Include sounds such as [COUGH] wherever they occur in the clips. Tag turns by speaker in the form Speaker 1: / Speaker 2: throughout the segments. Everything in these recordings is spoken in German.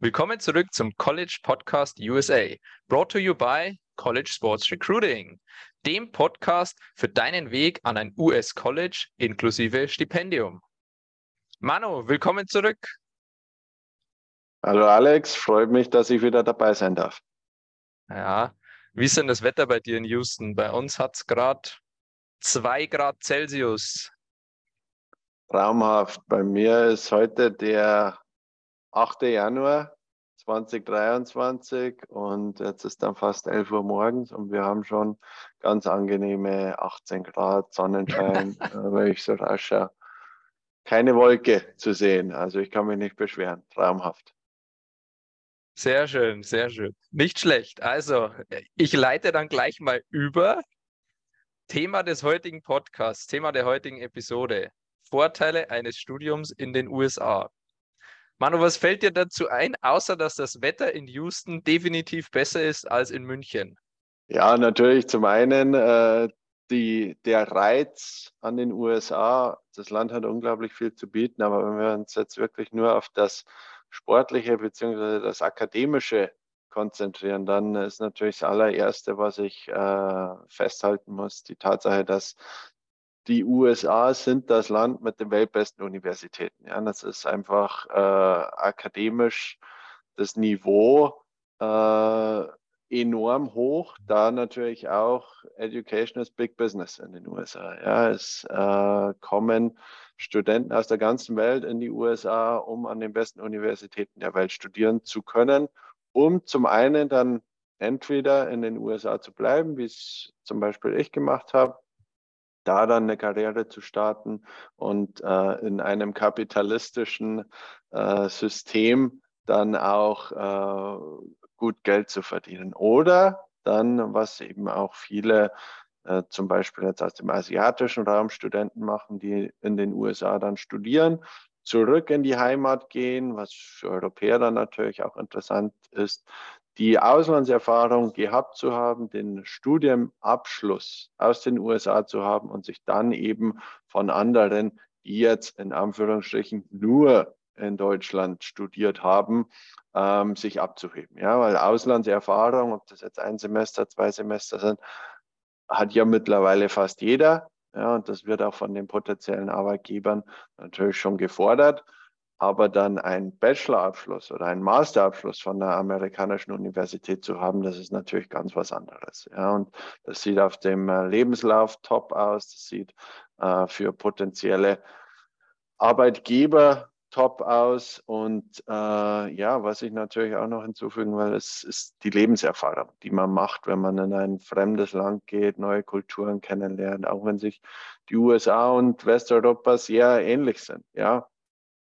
Speaker 1: Willkommen zurück zum College Podcast USA, brought to you by College Sports Recruiting, dem Podcast für deinen Weg an ein US-College inklusive Stipendium. Manu, willkommen zurück.
Speaker 2: Hallo Alex, freut mich, dass ich wieder dabei sein darf.
Speaker 1: Ja, wie ist denn das Wetter bei dir in Houston? Bei uns hat es gerade 2 Grad Celsius.
Speaker 2: Traumhaft. Bei mir ist heute der 8. Januar 2023 und jetzt ist dann fast 11 Uhr morgens und wir haben schon ganz angenehme 18 Grad Sonnenschein, [LAUGHS] äh, wenn ich so rascher keine Wolke zu sehen. Also ich kann mich nicht beschweren. Traumhaft.
Speaker 1: Sehr schön, sehr schön. Nicht schlecht. Also, ich leite dann gleich mal über. Thema des heutigen Podcasts, Thema der heutigen Episode. Vorteile eines Studiums in den USA. Manu, was fällt dir dazu ein, außer dass das Wetter in Houston definitiv besser ist als in München?
Speaker 2: Ja, natürlich zum einen äh, die, der Reiz an den USA. Das Land hat unglaublich viel zu bieten, aber wenn wir uns jetzt wirklich nur auf das Sportliche bzw. das Akademische konzentrieren, dann ist natürlich das allererste, was ich äh, festhalten muss, die Tatsache, dass die USA sind das Land mit den weltbesten Universitäten. Ja, das ist einfach äh, akademisch das Niveau äh, enorm hoch, da natürlich auch Education is Big Business in den USA. Ja, es äh, kommen Studenten aus der ganzen Welt in die USA, um an den besten Universitäten der Welt studieren zu können, um zum einen dann entweder in den USA zu bleiben, wie es zum Beispiel ich gemacht habe, da dann eine Karriere zu starten und äh, in einem kapitalistischen äh, System dann auch äh, gut Geld zu verdienen. Oder dann, was eben auch viele äh, zum Beispiel jetzt aus dem asiatischen Raum Studenten machen, die in den USA dann studieren, zurück in die Heimat gehen, was für Europäer dann natürlich auch interessant ist, die Auslandserfahrung gehabt zu haben, den Studienabschluss aus den USA zu haben und sich dann eben von anderen, die jetzt in Anführungsstrichen nur in Deutschland studiert haben, ähm, sich abzuheben. Ja, weil Auslandserfahrung, ob das jetzt ein Semester, zwei Semester sind, hat ja mittlerweile fast jeder. Ja, und das wird auch von den potenziellen Arbeitgebern natürlich schon gefordert. Aber dann einen Bachelorabschluss oder einen Masterabschluss von einer amerikanischen Universität zu haben, das ist natürlich ganz was anderes. Ja, und das sieht auf dem äh, Lebenslauf top aus. Das sieht äh, für potenzielle Arbeitgeber top aus. Und äh, ja, was ich natürlich auch noch hinzufügen will, ist, ist die Lebenserfahrung, die man macht, wenn man in ein fremdes Land geht, neue Kulturen kennenlernt, auch wenn sich die USA und Westeuropa sehr ähnlich sind. Ja,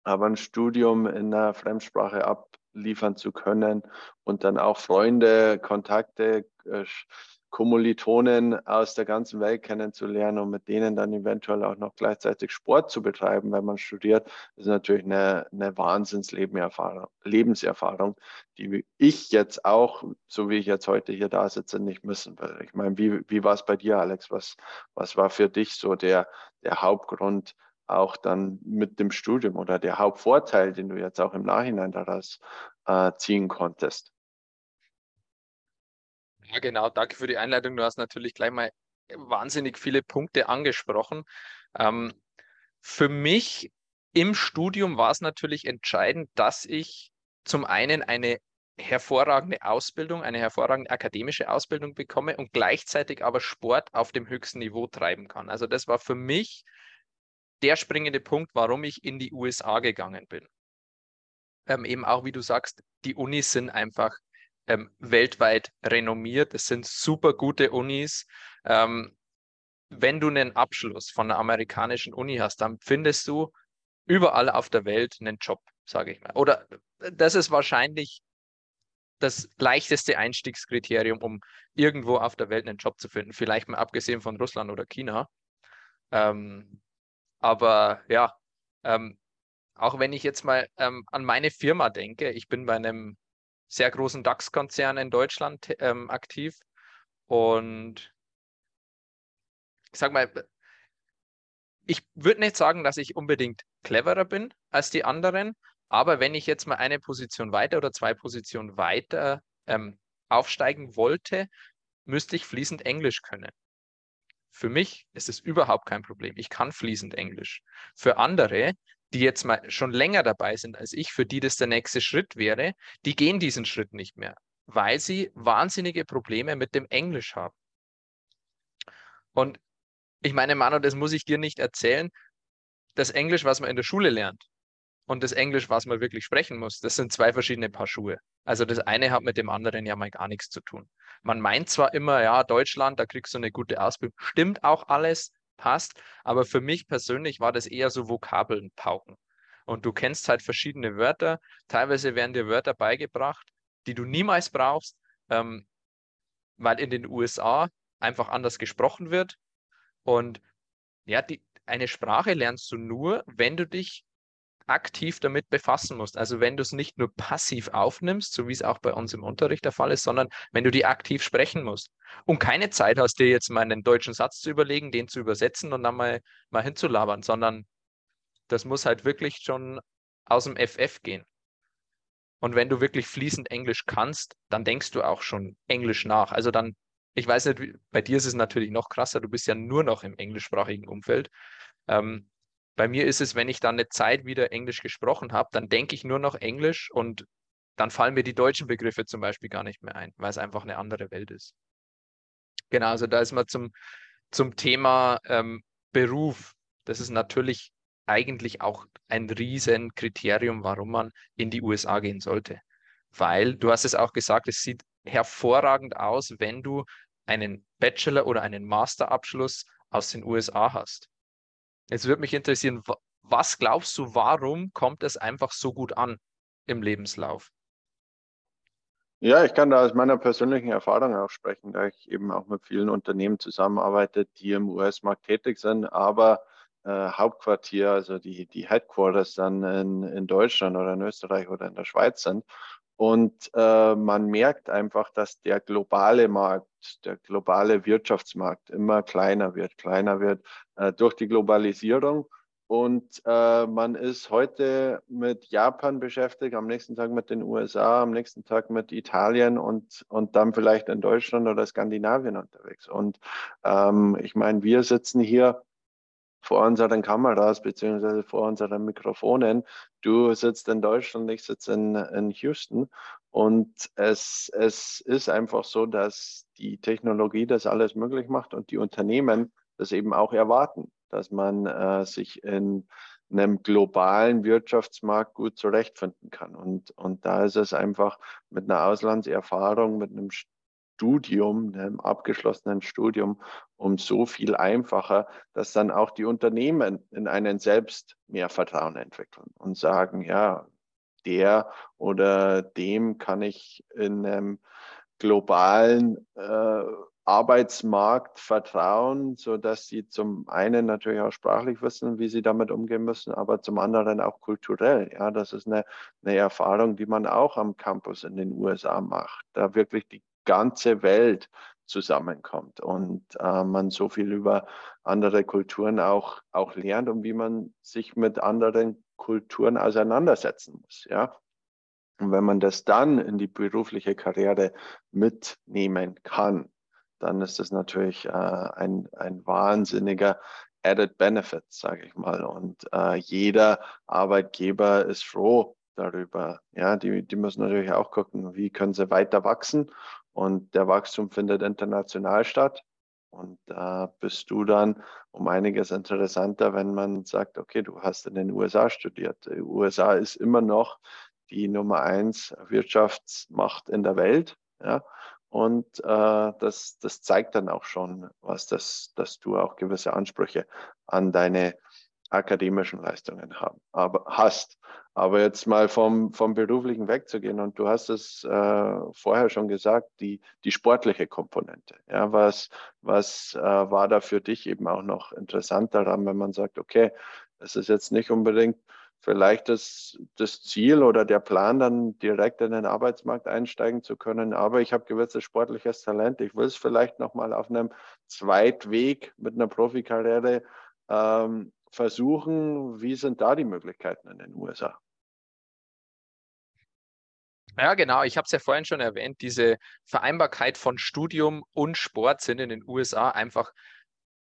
Speaker 2: aber ein Studium in einer Fremdsprache abliefern zu können und dann auch Freunde, Kontakte, äh, Kommilitonen aus der ganzen Welt kennenzulernen und mit denen dann eventuell auch noch gleichzeitig Sport zu betreiben, wenn man studiert, ist natürlich eine, eine Wahnsinns-Lebenserfahrung, die ich jetzt auch, so wie ich jetzt heute hier da sitze, nicht missen will. Ich meine, wie, wie war es bei dir, Alex? Was, was war für dich so der, der Hauptgrund, auch dann mit dem Studium oder der Hauptvorteil, den du jetzt auch im Nachhinein daraus äh, ziehen konntest?
Speaker 1: Ja, genau. Danke für die Einleitung. Du hast natürlich gleich mal wahnsinnig viele Punkte angesprochen. Ähm, für mich im Studium war es natürlich entscheidend, dass ich zum einen eine hervorragende Ausbildung, eine hervorragende akademische Ausbildung bekomme und gleichzeitig aber Sport auf dem höchsten Niveau treiben kann. Also das war für mich der springende Punkt, warum ich in die USA gegangen bin. Ähm, eben auch, wie du sagst, die Unis sind einfach ähm, weltweit renommiert. Es sind super gute Unis. Ähm, wenn du einen Abschluss von einer amerikanischen Uni hast, dann findest du überall auf der Welt einen Job, sage ich mal. Oder äh, das ist wahrscheinlich das leichteste Einstiegskriterium, um irgendwo auf der Welt einen Job zu finden. Vielleicht mal abgesehen von Russland oder China. Ähm, aber ja, ähm, auch wenn ich jetzt mal ähm, an meine Firma denke, ich bin bei einem sehr großen DAX-Konzern in Deutschland ähm, aktiv und ich sag mal, ich würde nicht sagen, dass ich unbedingt cleverer bin als die anderen, Aber wenn ich jetzt mal eine Position weiter oder zwei Positionen weiter ähm, aufsteigen wollte, müsste ich fließend Englisch können. Für mich ist es überhaupt kein Problem. Ich kann fließend Englisch. Für andere, die jetzt mal schon länger dabei sind als ich, für die das der nächste Schritt wäre, die gehen diesen Schritt nicht mehr, weil sie wahnsinnige Probleme mit dem Englisch haben. Und ich meine, Manu, das muss ich dir nicht erzählen. Das Englisch, was man in der Schule lernt, und das Englisch, was man wirklich sprechen muss, das sind zwei verschiedene Paar Schuhe. Also das eine hat mit dem anderen ja mal gar nichts zu tun. Man meint zwar immer, ja, Deutschland, da kriegst du eine gute Ausbildung. Stimmt auch alles, passt. Aber für mich persönlich war das eher so Vokabeln pauken. Und du kennst halt verschiedene Wörter. Teilweise werden dir Wörter beigebracht, die du niemals brauchst, ähm, weil in den USA einfach anders gesprochen wird. Und ja, die, eine Sprache lernst du nur, wenn du dich aktiv damit befassen musst. Also wenn du es nicht nur passiv aufnimmst, so wie es auch bei uns im Unterricht der Fall ist, sondern wenn du die aktiv sprechen musst und keine Zeit hast, dir jetzt mal einen deutschen Satz zu überlegen, den zu übersetzen und dann mal, mal hinzulabern, sondern das muss halt wirklich schon aus dem FF gehen. Und wenn du wirklich fließend Englisch kannst, dann denkst du auch schon Englisch nach. Also dann, ich weiß nicht, bei dir ist es natürlich noch krasser, du bist ja nur noch im englischsprachigen Umfeld. Ähm, bei mir ist es, wenn ich dann eine Zeit wieder Englisch gesprochen habe, dann denke ich nur noch Englisch und dann fallen mir die deutschen Begriffe zum Beispiel gar nicht mehr ein, weil es einfach eine andere Welt ist. Genau, also da ist man zum, zum Thema ähm, Beruf. Das ist natürlich eigentlich auch ein Riesenkriterium, warum man in die USA gehen sollte. Weil, du hast es auch gesagt, es sieht hervorragend aus, wenn du einen Bachelor- oder einen Masterabschluss aus den USA hast. Jetzt würde mich interessieren, was glaubst du, warum kommt es einfach so gut an im Lebenslauf?
Speaker 2: Ja, ich kann da aus meiner persönlichen Erfahrung auch sprechen, da ich eben auch mit vielen Unternehmen zusammenarbeite, die im US-Markt tätig sind, aber äh, Hauptquartier, also die, die Headquarters dann in, in Deutschland oder in Österreich oder in der Schweiz sind. Und äh, man merkt einfach, dass der globale Markt, der globale Wirtschaftsmarkt immer kleiner wird, kleiner wird äh, durch die Globalisierung. Und äh, man ist heute mit Japan beschäftigt, am nächsten Tag mit den USA, am nächsten Tag mit Italien und, und dann vielleicht in Deutschland oder Skandinavien unterwegs. Und ähm, ich meine, wir sitzen hier vor unseren Kameras beziehungsweise vor unseren Mikrofonen. Du sitzt in Deutschland, ich sitze in, in Houston. Und es, es ist einfach so, dass die Technologie das alles möglich macht und die Unternehmen das eben auch erwarten, dass man äh, sich in einem globalen Wirtschaftsmarkt gut zurechtfinden kann. Und, und da ist es einfach mit einer Auslandserfahrung, mit einem Studium, einem abgeschlossenen Studium, um so viel einfacher, dass dann auch die Unternehmen in einen selbst mehr Vertrauen entwickeln und sagen, ja, der oder dem kann ich in einem globalen äh, Arbeitsmarkt vertrauen, so dass sie zum einen natürlich auch sprachlich wissen, wie sie damit umgehen müssen, aber zum anderen auch kulturell. Ja, das ist eine, eine Erfahrung, die man auch am Campus in den USA macht, da wirklich die ganze Welt zusammenkommt und äh, man so viel über andere Kulturen auch, auch lernt und wie man sich mit anderen Kulturen auseinandersetzen muss. Ja? Und wenn man das dann in die berufliche Karriere mitnehmen kann, dann ist das natürlich äh, ein, ein wahnsinniger Added Benefit, sage ich mal. Und äh, jeder Arbeitgeber ist froh darüber. Ja, die, die müssen natürlich auch gucken, wie können sie weiter wachsen und der Wachstum findet international statt. Und da bist du dann um einiges interessanter, wenn man sagt, okay, du hast in den USA studiert. Die USA ist immer noch die Nummer eins Wirtschaftsmacht in der Welt. Ja? Und äh, das, das zeigt dann auch schon, was das, dass du auch gewisse Ansprüche an deine akademischen Leistungen haben, aber hast. Aber jetzt mal vom, vom beruflichen wegzugehen und du hast es äh, vorher schon gesagt, die, die sportliche Komponente. Ja, was was äh, war da für dich eben auch noch interessant daran, wenn man sagt, okay, es ist jetzt nicht unbedingt vielleicht das, das Ziel oder der Plan, dann direkt in den Arbeitsmarkt einsteigen zu können. Aber ich habe gewisses sportliches Talent. Ich will es vielleicht nochmal auf einem Zweitweg mit einer Profikarriere ähm, versuchen. Wie sind da die Möglichkeiten in den USA?
Speaker 1: Ja, genau. Ich habe es ja vorhin schon erwähnt. Diese Vereinbarkeit von Studium und Sport sind in den USA einfach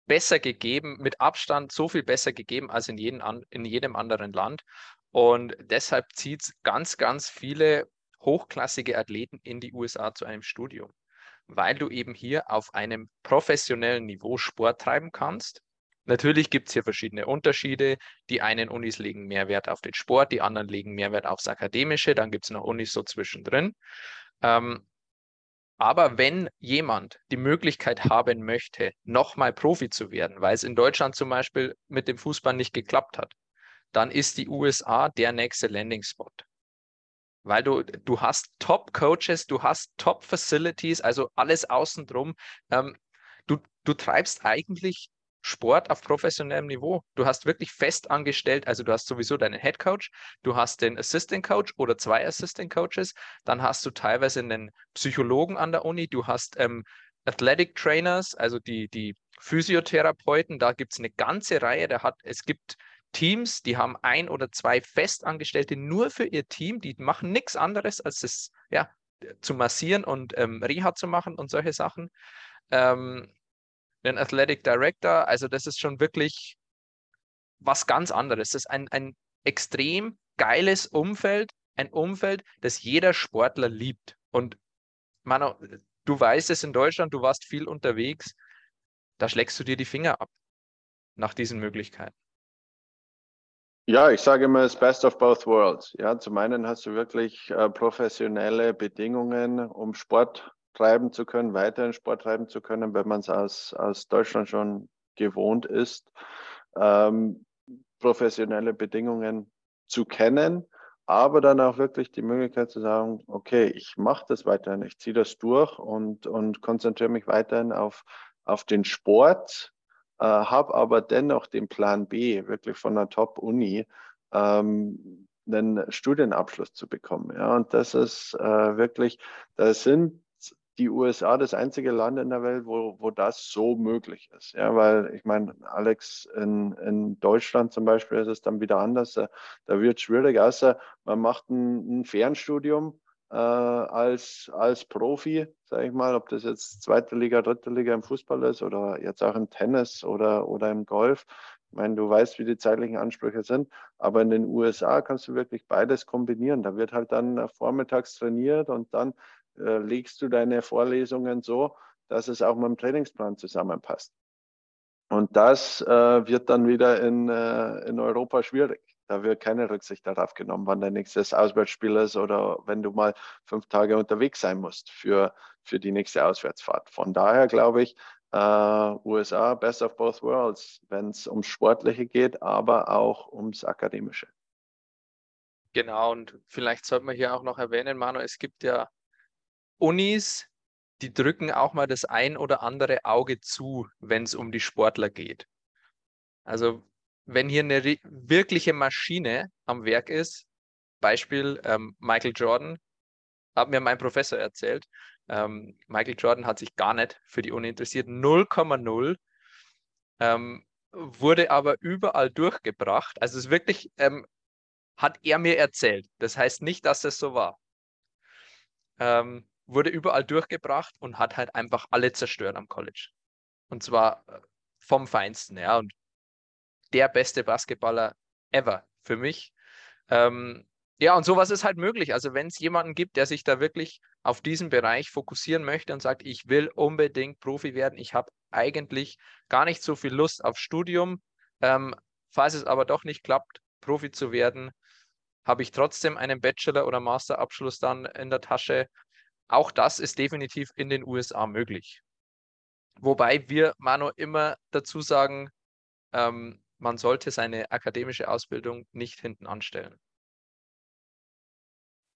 Speaker 1: besser gegeben, mit Abstand so viel besser gegeben als in, jeden, in jedem anderen Land. Und deshalb zieht es ganz, ganz viele hochklassige Athleten in die USA zu einem Studium, weil du eben hier auf einem professionellen Niveau Sport treiben kannst. Natürlich gibt es hier verschiedene Unterschiede. Die einen Unis legen mehr Wert auf den Sport, die anderen legen mehr Wert aufs Akademische, dann gibt es noch Unis so zwischendrin. Ähm, aber wenn jemand die Möglichkeit haben möchte, nochmal Profi zu werden, weil es in Deutschland zum Beispiel mit dem Fußball nicht geklappt hat, dann ist die USA der nächste Landing-Spot weil du, du hast Top-Coaches, du hast Top-Facilities, also alles außen drum. Ähm, du, du treibst eigentlich Sport auf professionellem Niveau. Du hast wirklich fest angestellt, also du hast sowieso deinen Head Coach, du hast den Assistant Coach oder zwei Assistant Coaches, dann hast du teilweise einen Psychologen an der Uni, du hast ähm, Athletic Trainers, also die, die Physiotherapeuten, da gibt es eine ganze Reihe, der hat, es gibt Teams, die haben ein oder zwei Festangestellte nur für ihr Team, die machen nichts anderes, als es ja, zu massieren und ähm, Reha zu machen und solche Sachen. Ähm, den Athletic Director, also das ist schon wirklich was ganz anderes. Das ist ein, ein extrem geiles Umfeld, ein Umfeld, das jeder Sportler liebt. Und Manu, du weißt es in Deutschland, du warst viel unterwegs, da schlägst du dir die Finger ab nach diesen Möglichkeiten.
Speaker 2: Ja, ich sage immer, das Best of both worlds. Ja, zum einen hast du wirklich äh, professionelle Bedingungen, um Sport treiben zu können, weiterhin Sport treiben zu können, wenn man es aus, aus Deutschland schon gewohnt ist, ähm, professionelle Bedingungen zu kennen, aber dann auch wirklich die Möglichkeit zu sagen, okay, ich mache das weiterhin, ich ziehe das durch und, und konzentriere mich weiterhin auf, auf den Sport, äh, habe aber dennoch den Plan B, wirklich von einer Top-Uni, ähm, einen Studienabschluss zu bekommen. Ja, und das ist äh, wirklich, da sind die USA das einzige Land in der Welt, wo, wo das so möglich ist. Ja, weil ich meine, Alex, in, in Deutschland zum Beispiel ist es dann wieder anders. Da, wird es schwierig, außer man macht ein, ein Fernstudium äh, als, als Profi, sage ich mal, ob das jetzt zweite Liga, dritte Liga im Fußball ist oder jetzt auch im Tennis oder, oder im Golf. Ich meine, du weißt, wie die zeitlichen Ansprüche sind, aber in den USA kannst du wirklich beides kombinieren. Da wird halt dann vormittags trainiert und dann äh, legst du deine Vorlesungen so, dass es auch mit dem Trainingsplan zusammenpasst. Und das äh, wird dann wieder in, äh, in Europa schwierig. Da wird keine Rücksicht darauf genommen, wann dein nächstes Auswärtsspiel ist oder wenn du mal fünf Tage unterwegs sein musst für, für die nächste Auswärtsfahrt. Von daher glaube ich, äh, USA, best of both worlds, wenn es ums Sportliche geht, aber auch ums Akademische.
Speaker 1: Genau, und vielleicht sollte man hier auch noch erwähnen, Manu, es gibt ja Unis, die drücken auch mal das ein oder andere Auge zu, wenn es um die Sportler geht. Also wenn hier eine wirkliche Maschine am Werk ist, Beispiel ähm, Michael Jordan, hat mir mein Professor erzählt, ähm, Michael Jordan hat sich gar nicht für die Uni interessiert, 0,0, ähm, wurde aber überall durchgebracht. Also es ist wirklich, ähm, hat er mir erzählt. Das heißt nicht, dass es so war. Ähm, wurde überall durchgebracht und hat halt einfach alle zerstört am College. Und zwar äh, vom Feinsten, ja. Und der beste Basketballer ever für mich. Ähm, ja, und sowas ist halt möglich. Also wenn es jemanden gibt, der sich da wirklich auf diesen Bereich fokussieren möchte und sagt, ich will unbedingt Profi werden, ich habe eigentlich gar nicht so viel Lust auf Studium. Ähm, falls es aber doch nicht klappt, Profi zu werden, habe ich trotzdem einen Bachelor- oder Masterabschluss dann in der Tasche. Auch das ist definitiv in den USA möglich. Wobei wir, Manu, immer dazu sagen, ähm, man sollte seine akademische Ausbildung nicht hinten anstellen.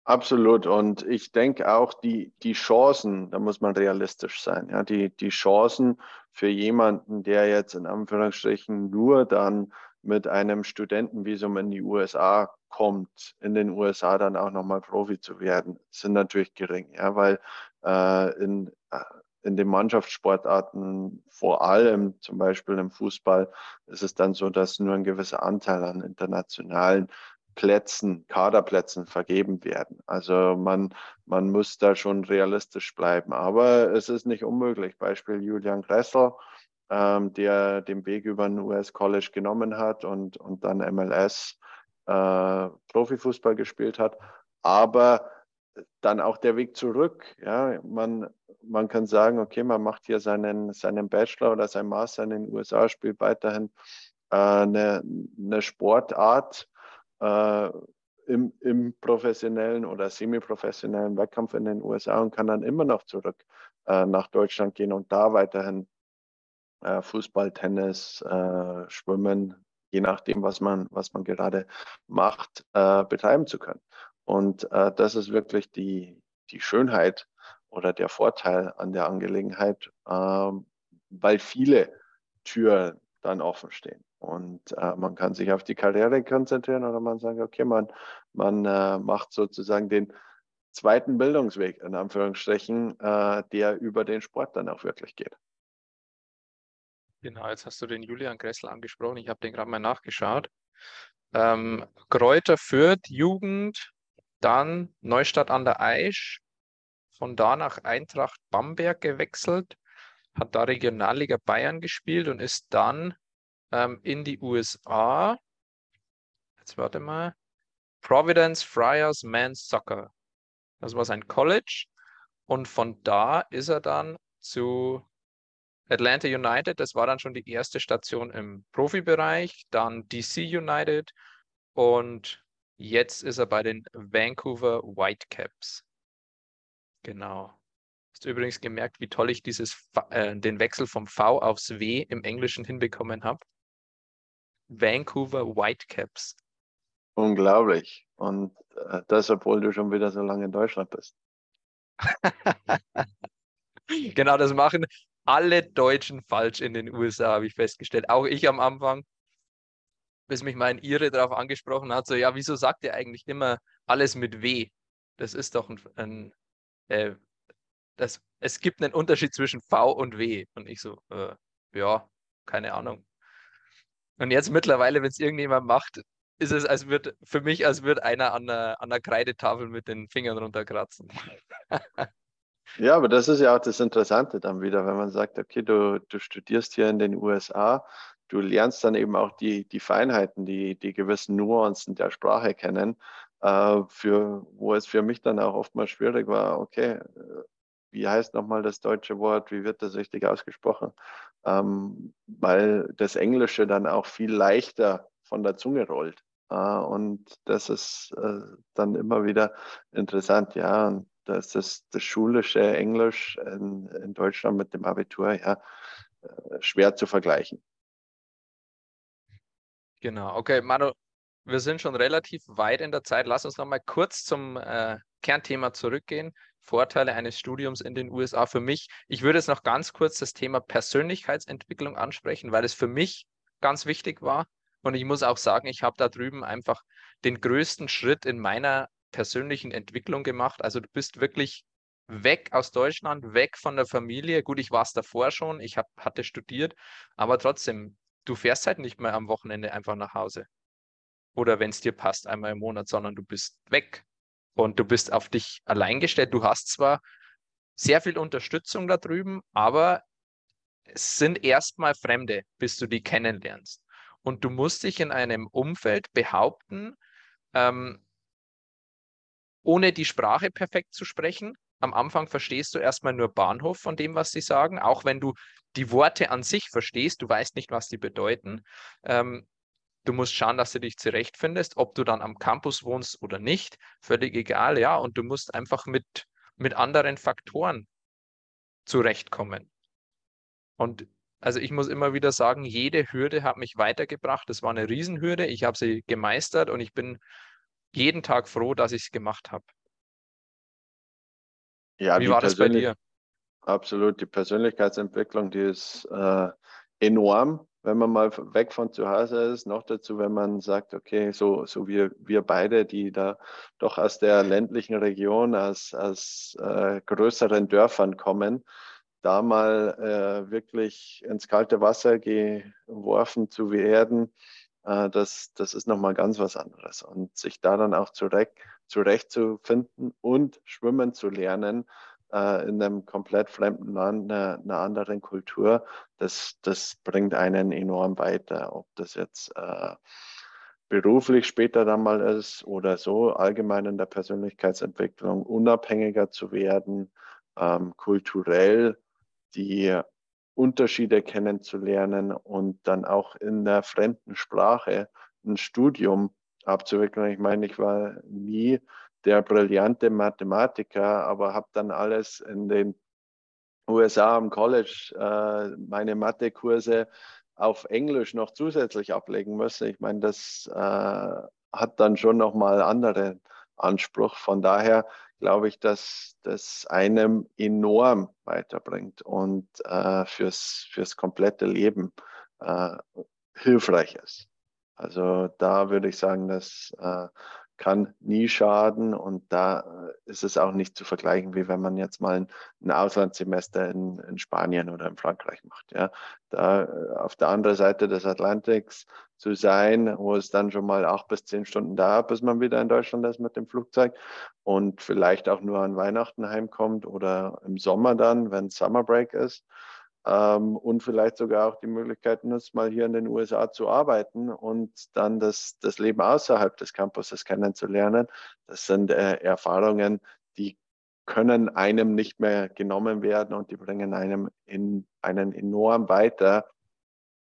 Speaker 2: Absolut. Und ich denke auch, die, die Chancen, da muss man realistisch sein. Ja, die, die Chancen für jemanden, der jetzt in Anführungsstrichen nur dann mit einem Studentenvisum in die USA kommt, in den USA dann auch nochmal Profi zu werden, sind natürlich gering. Ja, weil äh, in, äh, in den Mannschaftssportarten, vor allem zum Beispiel im Fußball, ist es dann so, dass nur ein gewisser Anteil an internationalen Plätzen, Kaderplätzen vergeben werden. Also man, man muss da schon realistisch bleiben. Aber es ist nicht unmöglich. Beispiel Julian Gressel, ähm, der den Weg über ein US-College genommen hat und, und dann MLS äh, Profifußball gespielt hat. Aber dann auch der Weg zurück. Ja, man, man kann sagen, okay, man macht hier seinen, seinen Bachelor oder sein Master in den USA, spielt weiterhin äh, eine, eine Sportart äh, im, im professionellen oder semi-professionellen Wettkampf in den USA und kann dann immer noch zurück äh, nach Deutschland gehen und da weiterhin äh, Fußball, Tennis, äh, Schwimmen, je nachdem, was man, was man gerade macht, äh, betreiben zu können. Und äh, das ist wirklich die, die Schönheit oder der Vorteil an der Angelegenheit, äh, weil viele Türen dann offen stehen. Und äh, man kann sich auf die Karriere konzentrieren oder man sagt, okay, man, man äh, macht sozusagen den zweiten Bildungsweg, in Anführungsstrichen, äh, der über den Sport dann auch wirklich geht.
Speaker 1: Genau, jetzt hast du den Julian Gressel angesprochen. Ich habe den gerade mal nachgeschaut. Ähm, Kräuter Fürth, Jugend, dann Neustadt an der Aisch, von da nach Eintracht Bamberg gewechselt, hat da Regionalliga Bayern gespielt und ist dann ähm, in die USA. Jetzt warte mal. Providence Friars Men's Soccer. Das war sein College. Und von da ist er dann zu Atlanta United. Das war dann schon die erste Station im Profibereich. Dann DC United. Und jetzt ist er bei den Vancouver Whitecaps. Genau. Hast du übrigens gemerkt, wie toll ich dieses, äh, den Wechsel vom V aufs W im Englischen hinbekommen habe? Vancouver Whitecaps.
Speaker 2: Unglaublich. Und äh, das, obwohl du schon wieder so lange in Deutschland bist. [LAUGHS]
Speaker 1: genau, das machen alle Deutschen falsch in den USA, habe ich festgestellt. Auch ich am Anfang, bis mich mein Ire darauf angesprochen hat, so, ja, wieso sagt ihr eigentlich immer alles mit W? Das ist doch ein, ein äh, das, es gibt einen Unterschied zwischen V und W. Und ich so, äh, ja, keine Ahnung. Und jetzt mittlerweile, wenn es irgendjemand macht, ist es, als wird für mich, als würde einer an der, an der Kreidetafel mit den Fingern runterkratzen. [LAUGHS]
Speaker 2: ja, aber das ist ja auch das Interessante dann wieder, wenn man sagt, okay, du, du studierst hier in den USA, du lernst dann eben auch die, die Feinheiten, die, die gewissen Nuancen der Sprache kennen, äh, für, wo es für mich dann auch oftmals schwierig war, okay, wie heißt nochmal das deutsche Wort, wie wird das richtig ausgesprochen? Ähm, weil das Englische dann auch viel leichter von der Zunge rollt. Äh, und das ist äh, dann immer wieder interessant, ja. Und das ist das schulische Englisch in, in Deutschland mit dem Abitur, ja, äh, schwer zu vergleichen.
Speaker 1: Genau, okay, Manu, wir sind schon relativ weit in der Zeit. Lass uns noch mal kurz zum äh, Kernthema zurückgehen. Vorteile eines Studiums in den USA für mich. Ich würde jetzt noch ganz kurz das Thema Persönlichkeitsentwicklung ansprechen, weil es für mich ganz wichtig war. Und ich muss auch sagen, ich habe da drüben einfach den größten Schritt in meiner persönlichen Entwicklung gemacht. Also du bist wirklich weg aus Deutschland, weg von der Familie. Gut, ich war es davor schon, ich hab, hatte studiert, aber trotzdem, du fährst halt nicht mehr am Wochenende einfach nach Hause. Oder wenn es dir passt, einmal im Monat, sondern du bist weg und du bist auf dich allein gestellt. Du hast zwar sehr viel Unterstützung da drüben, aber es sind erstmal Fremde, bis du die kennenlernst. Und du musst dich in einem Umfeld behaupten, ähm, ohne die Sprache perfekt zu sprechen. Am Anfang verstehst du erstmal nur Bahnhof von dem, was sie sagen, auch wenn du die Worte an sich verstehst, du weißt nicht, was sie bedeuten. Ähm, Du musst schauen, dass du dich zurechtfindest, ob du dann am Campus wohnst oder nicht, völlig egal, ja. Und du musst einfach mit, mit anderen Faktoren zurechtkommen. Und also ich muss immer wieder sagen, jede Hürde hat mich weitergebracht. Das war eine Riesenhürde. Ich habe sie gemeistert und ich bin jeden Tag froh, dass ich es gemacht habe.
Speaker 2: Ja, Wie war das bei dir? Absolut. Die Persönlichkeitsentwicklung, die ist äh, enorm wenn man mal weg von zu Hause ist, noch dazu, wenn man sagt, okay, so, so wir, wir beide, die da doch aus der ländlichen Region, aus, aus äh, größeren Dörfern kommen, da mal äh, wirklich ins kalte Wasser geworfen zu werden, äh, das, das ist nochmal ganz was anderes. Und sich da dann auch zurecht, zurechtzufinden und schwimmen zu lernen, äh, in einem komplett fremden Land, einer, einer, anderen Kultur, das, das bringt einen enorm weiter. Ob das jetzt äh, beruflich später dann mal ist oder so, allgemein in der Persönlichkeitsentwicklung unabhängiger zu werden, ähm, kulturell die Unterschiede kennenzulernen und dann auch in der fremden Sprache ein Studium abzuwickeln. Ich meine, ich war nie der brillante Mathematiker, aber habe dann alles in den USA am College, äh, meine Mathekurse auf Englisch noch zusätzlich ablegen müssen. Ich meine, das äh, hat dann schon nochmal anderen Anspruch. Von daher glaube ich, dass das einem enorm weiterbringt und äh, fürs, fürs komplette Leben äh, hilfreich ist. Also da würde ich sagen, dass äh, kann nie schaden und da äh, ist es auch nicht zu vergleichen, wie wenn man jetzt mal ein, Auslandssemester in, in, Spanien oder in Frankreich macht. Ja. Da äh, auf der anderen Seite des Atlantiks zu sein, wo es dann schon mal acht bis zehn Stunden dauert, bis man wieder in Deutschland ist mit dem Flugzeug und vielleicht auch nur an Weihnachten heimkommt oder im Sommer dann, wenn Summer Break ist ähm, und vielleicht sogar auch die Möglichkeit nutzt, mal hier in den USA zu arbeiten und dann das, das Leben außerhalb des Campuses kennenzulernen. Das sind äh, Erfahrungen, die können einem nicht mehr genommen werden und die bringen einem in einen enorm weiter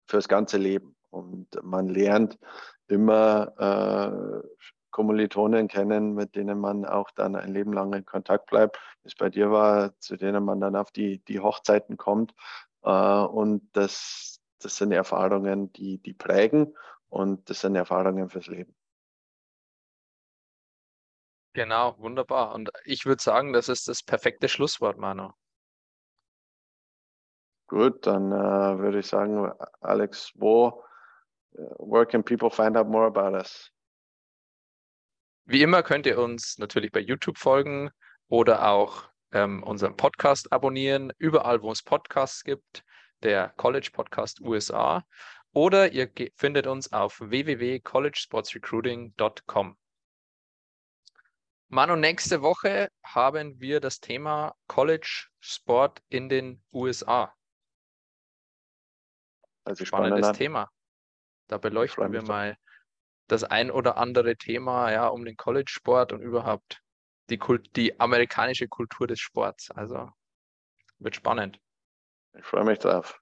Speaker 2: fürs ganze Leben. Und man lernt immer äh, Kommilitonen kennen, mit denen man auch dann ein Leben lang in Kontakt bleibt, wie es bei dir war, zu denen man dann auf die, die Hochzeiten kommt und das, das sind Erfahrungen, die, die prägen und das sind Erfahrungen fürs Leben.
Speaker 1: Genau, wunderbar. Und ich würde sagen, das ist das perfekte Schlusswort, Manu.
Speaker 2: Gut, dann äh, würde ich sagen, Alex, wo uh, where can people find out more about us?
Speaker 1: Wie immer könnt ihr uns natürlich bei YouTube folgen oder auch ähm, unseren Podcast abonnieren, überall, wo es Podcasts gibt, der College Podcast USA. Oder ihr findet uns auf www.collegesportsrecruiting.com. Manu, nächste Woche haben wir das Thema College Sport in den USA. Also spannendes Thema. Da beleuchten wir mal das ein oder andere Thema ja um den College Sport und überhaupt die, Kult, die amerikanische Kultur des Sports. Also wird spannend.
Speaker 2: Ich freue mich drauf.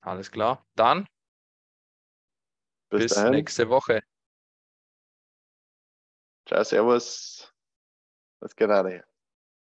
Speaker 1: Alles klar. Dann bis, bis nächste Woche.
Speaker 2: Ciao, Servus. Was geht out of here?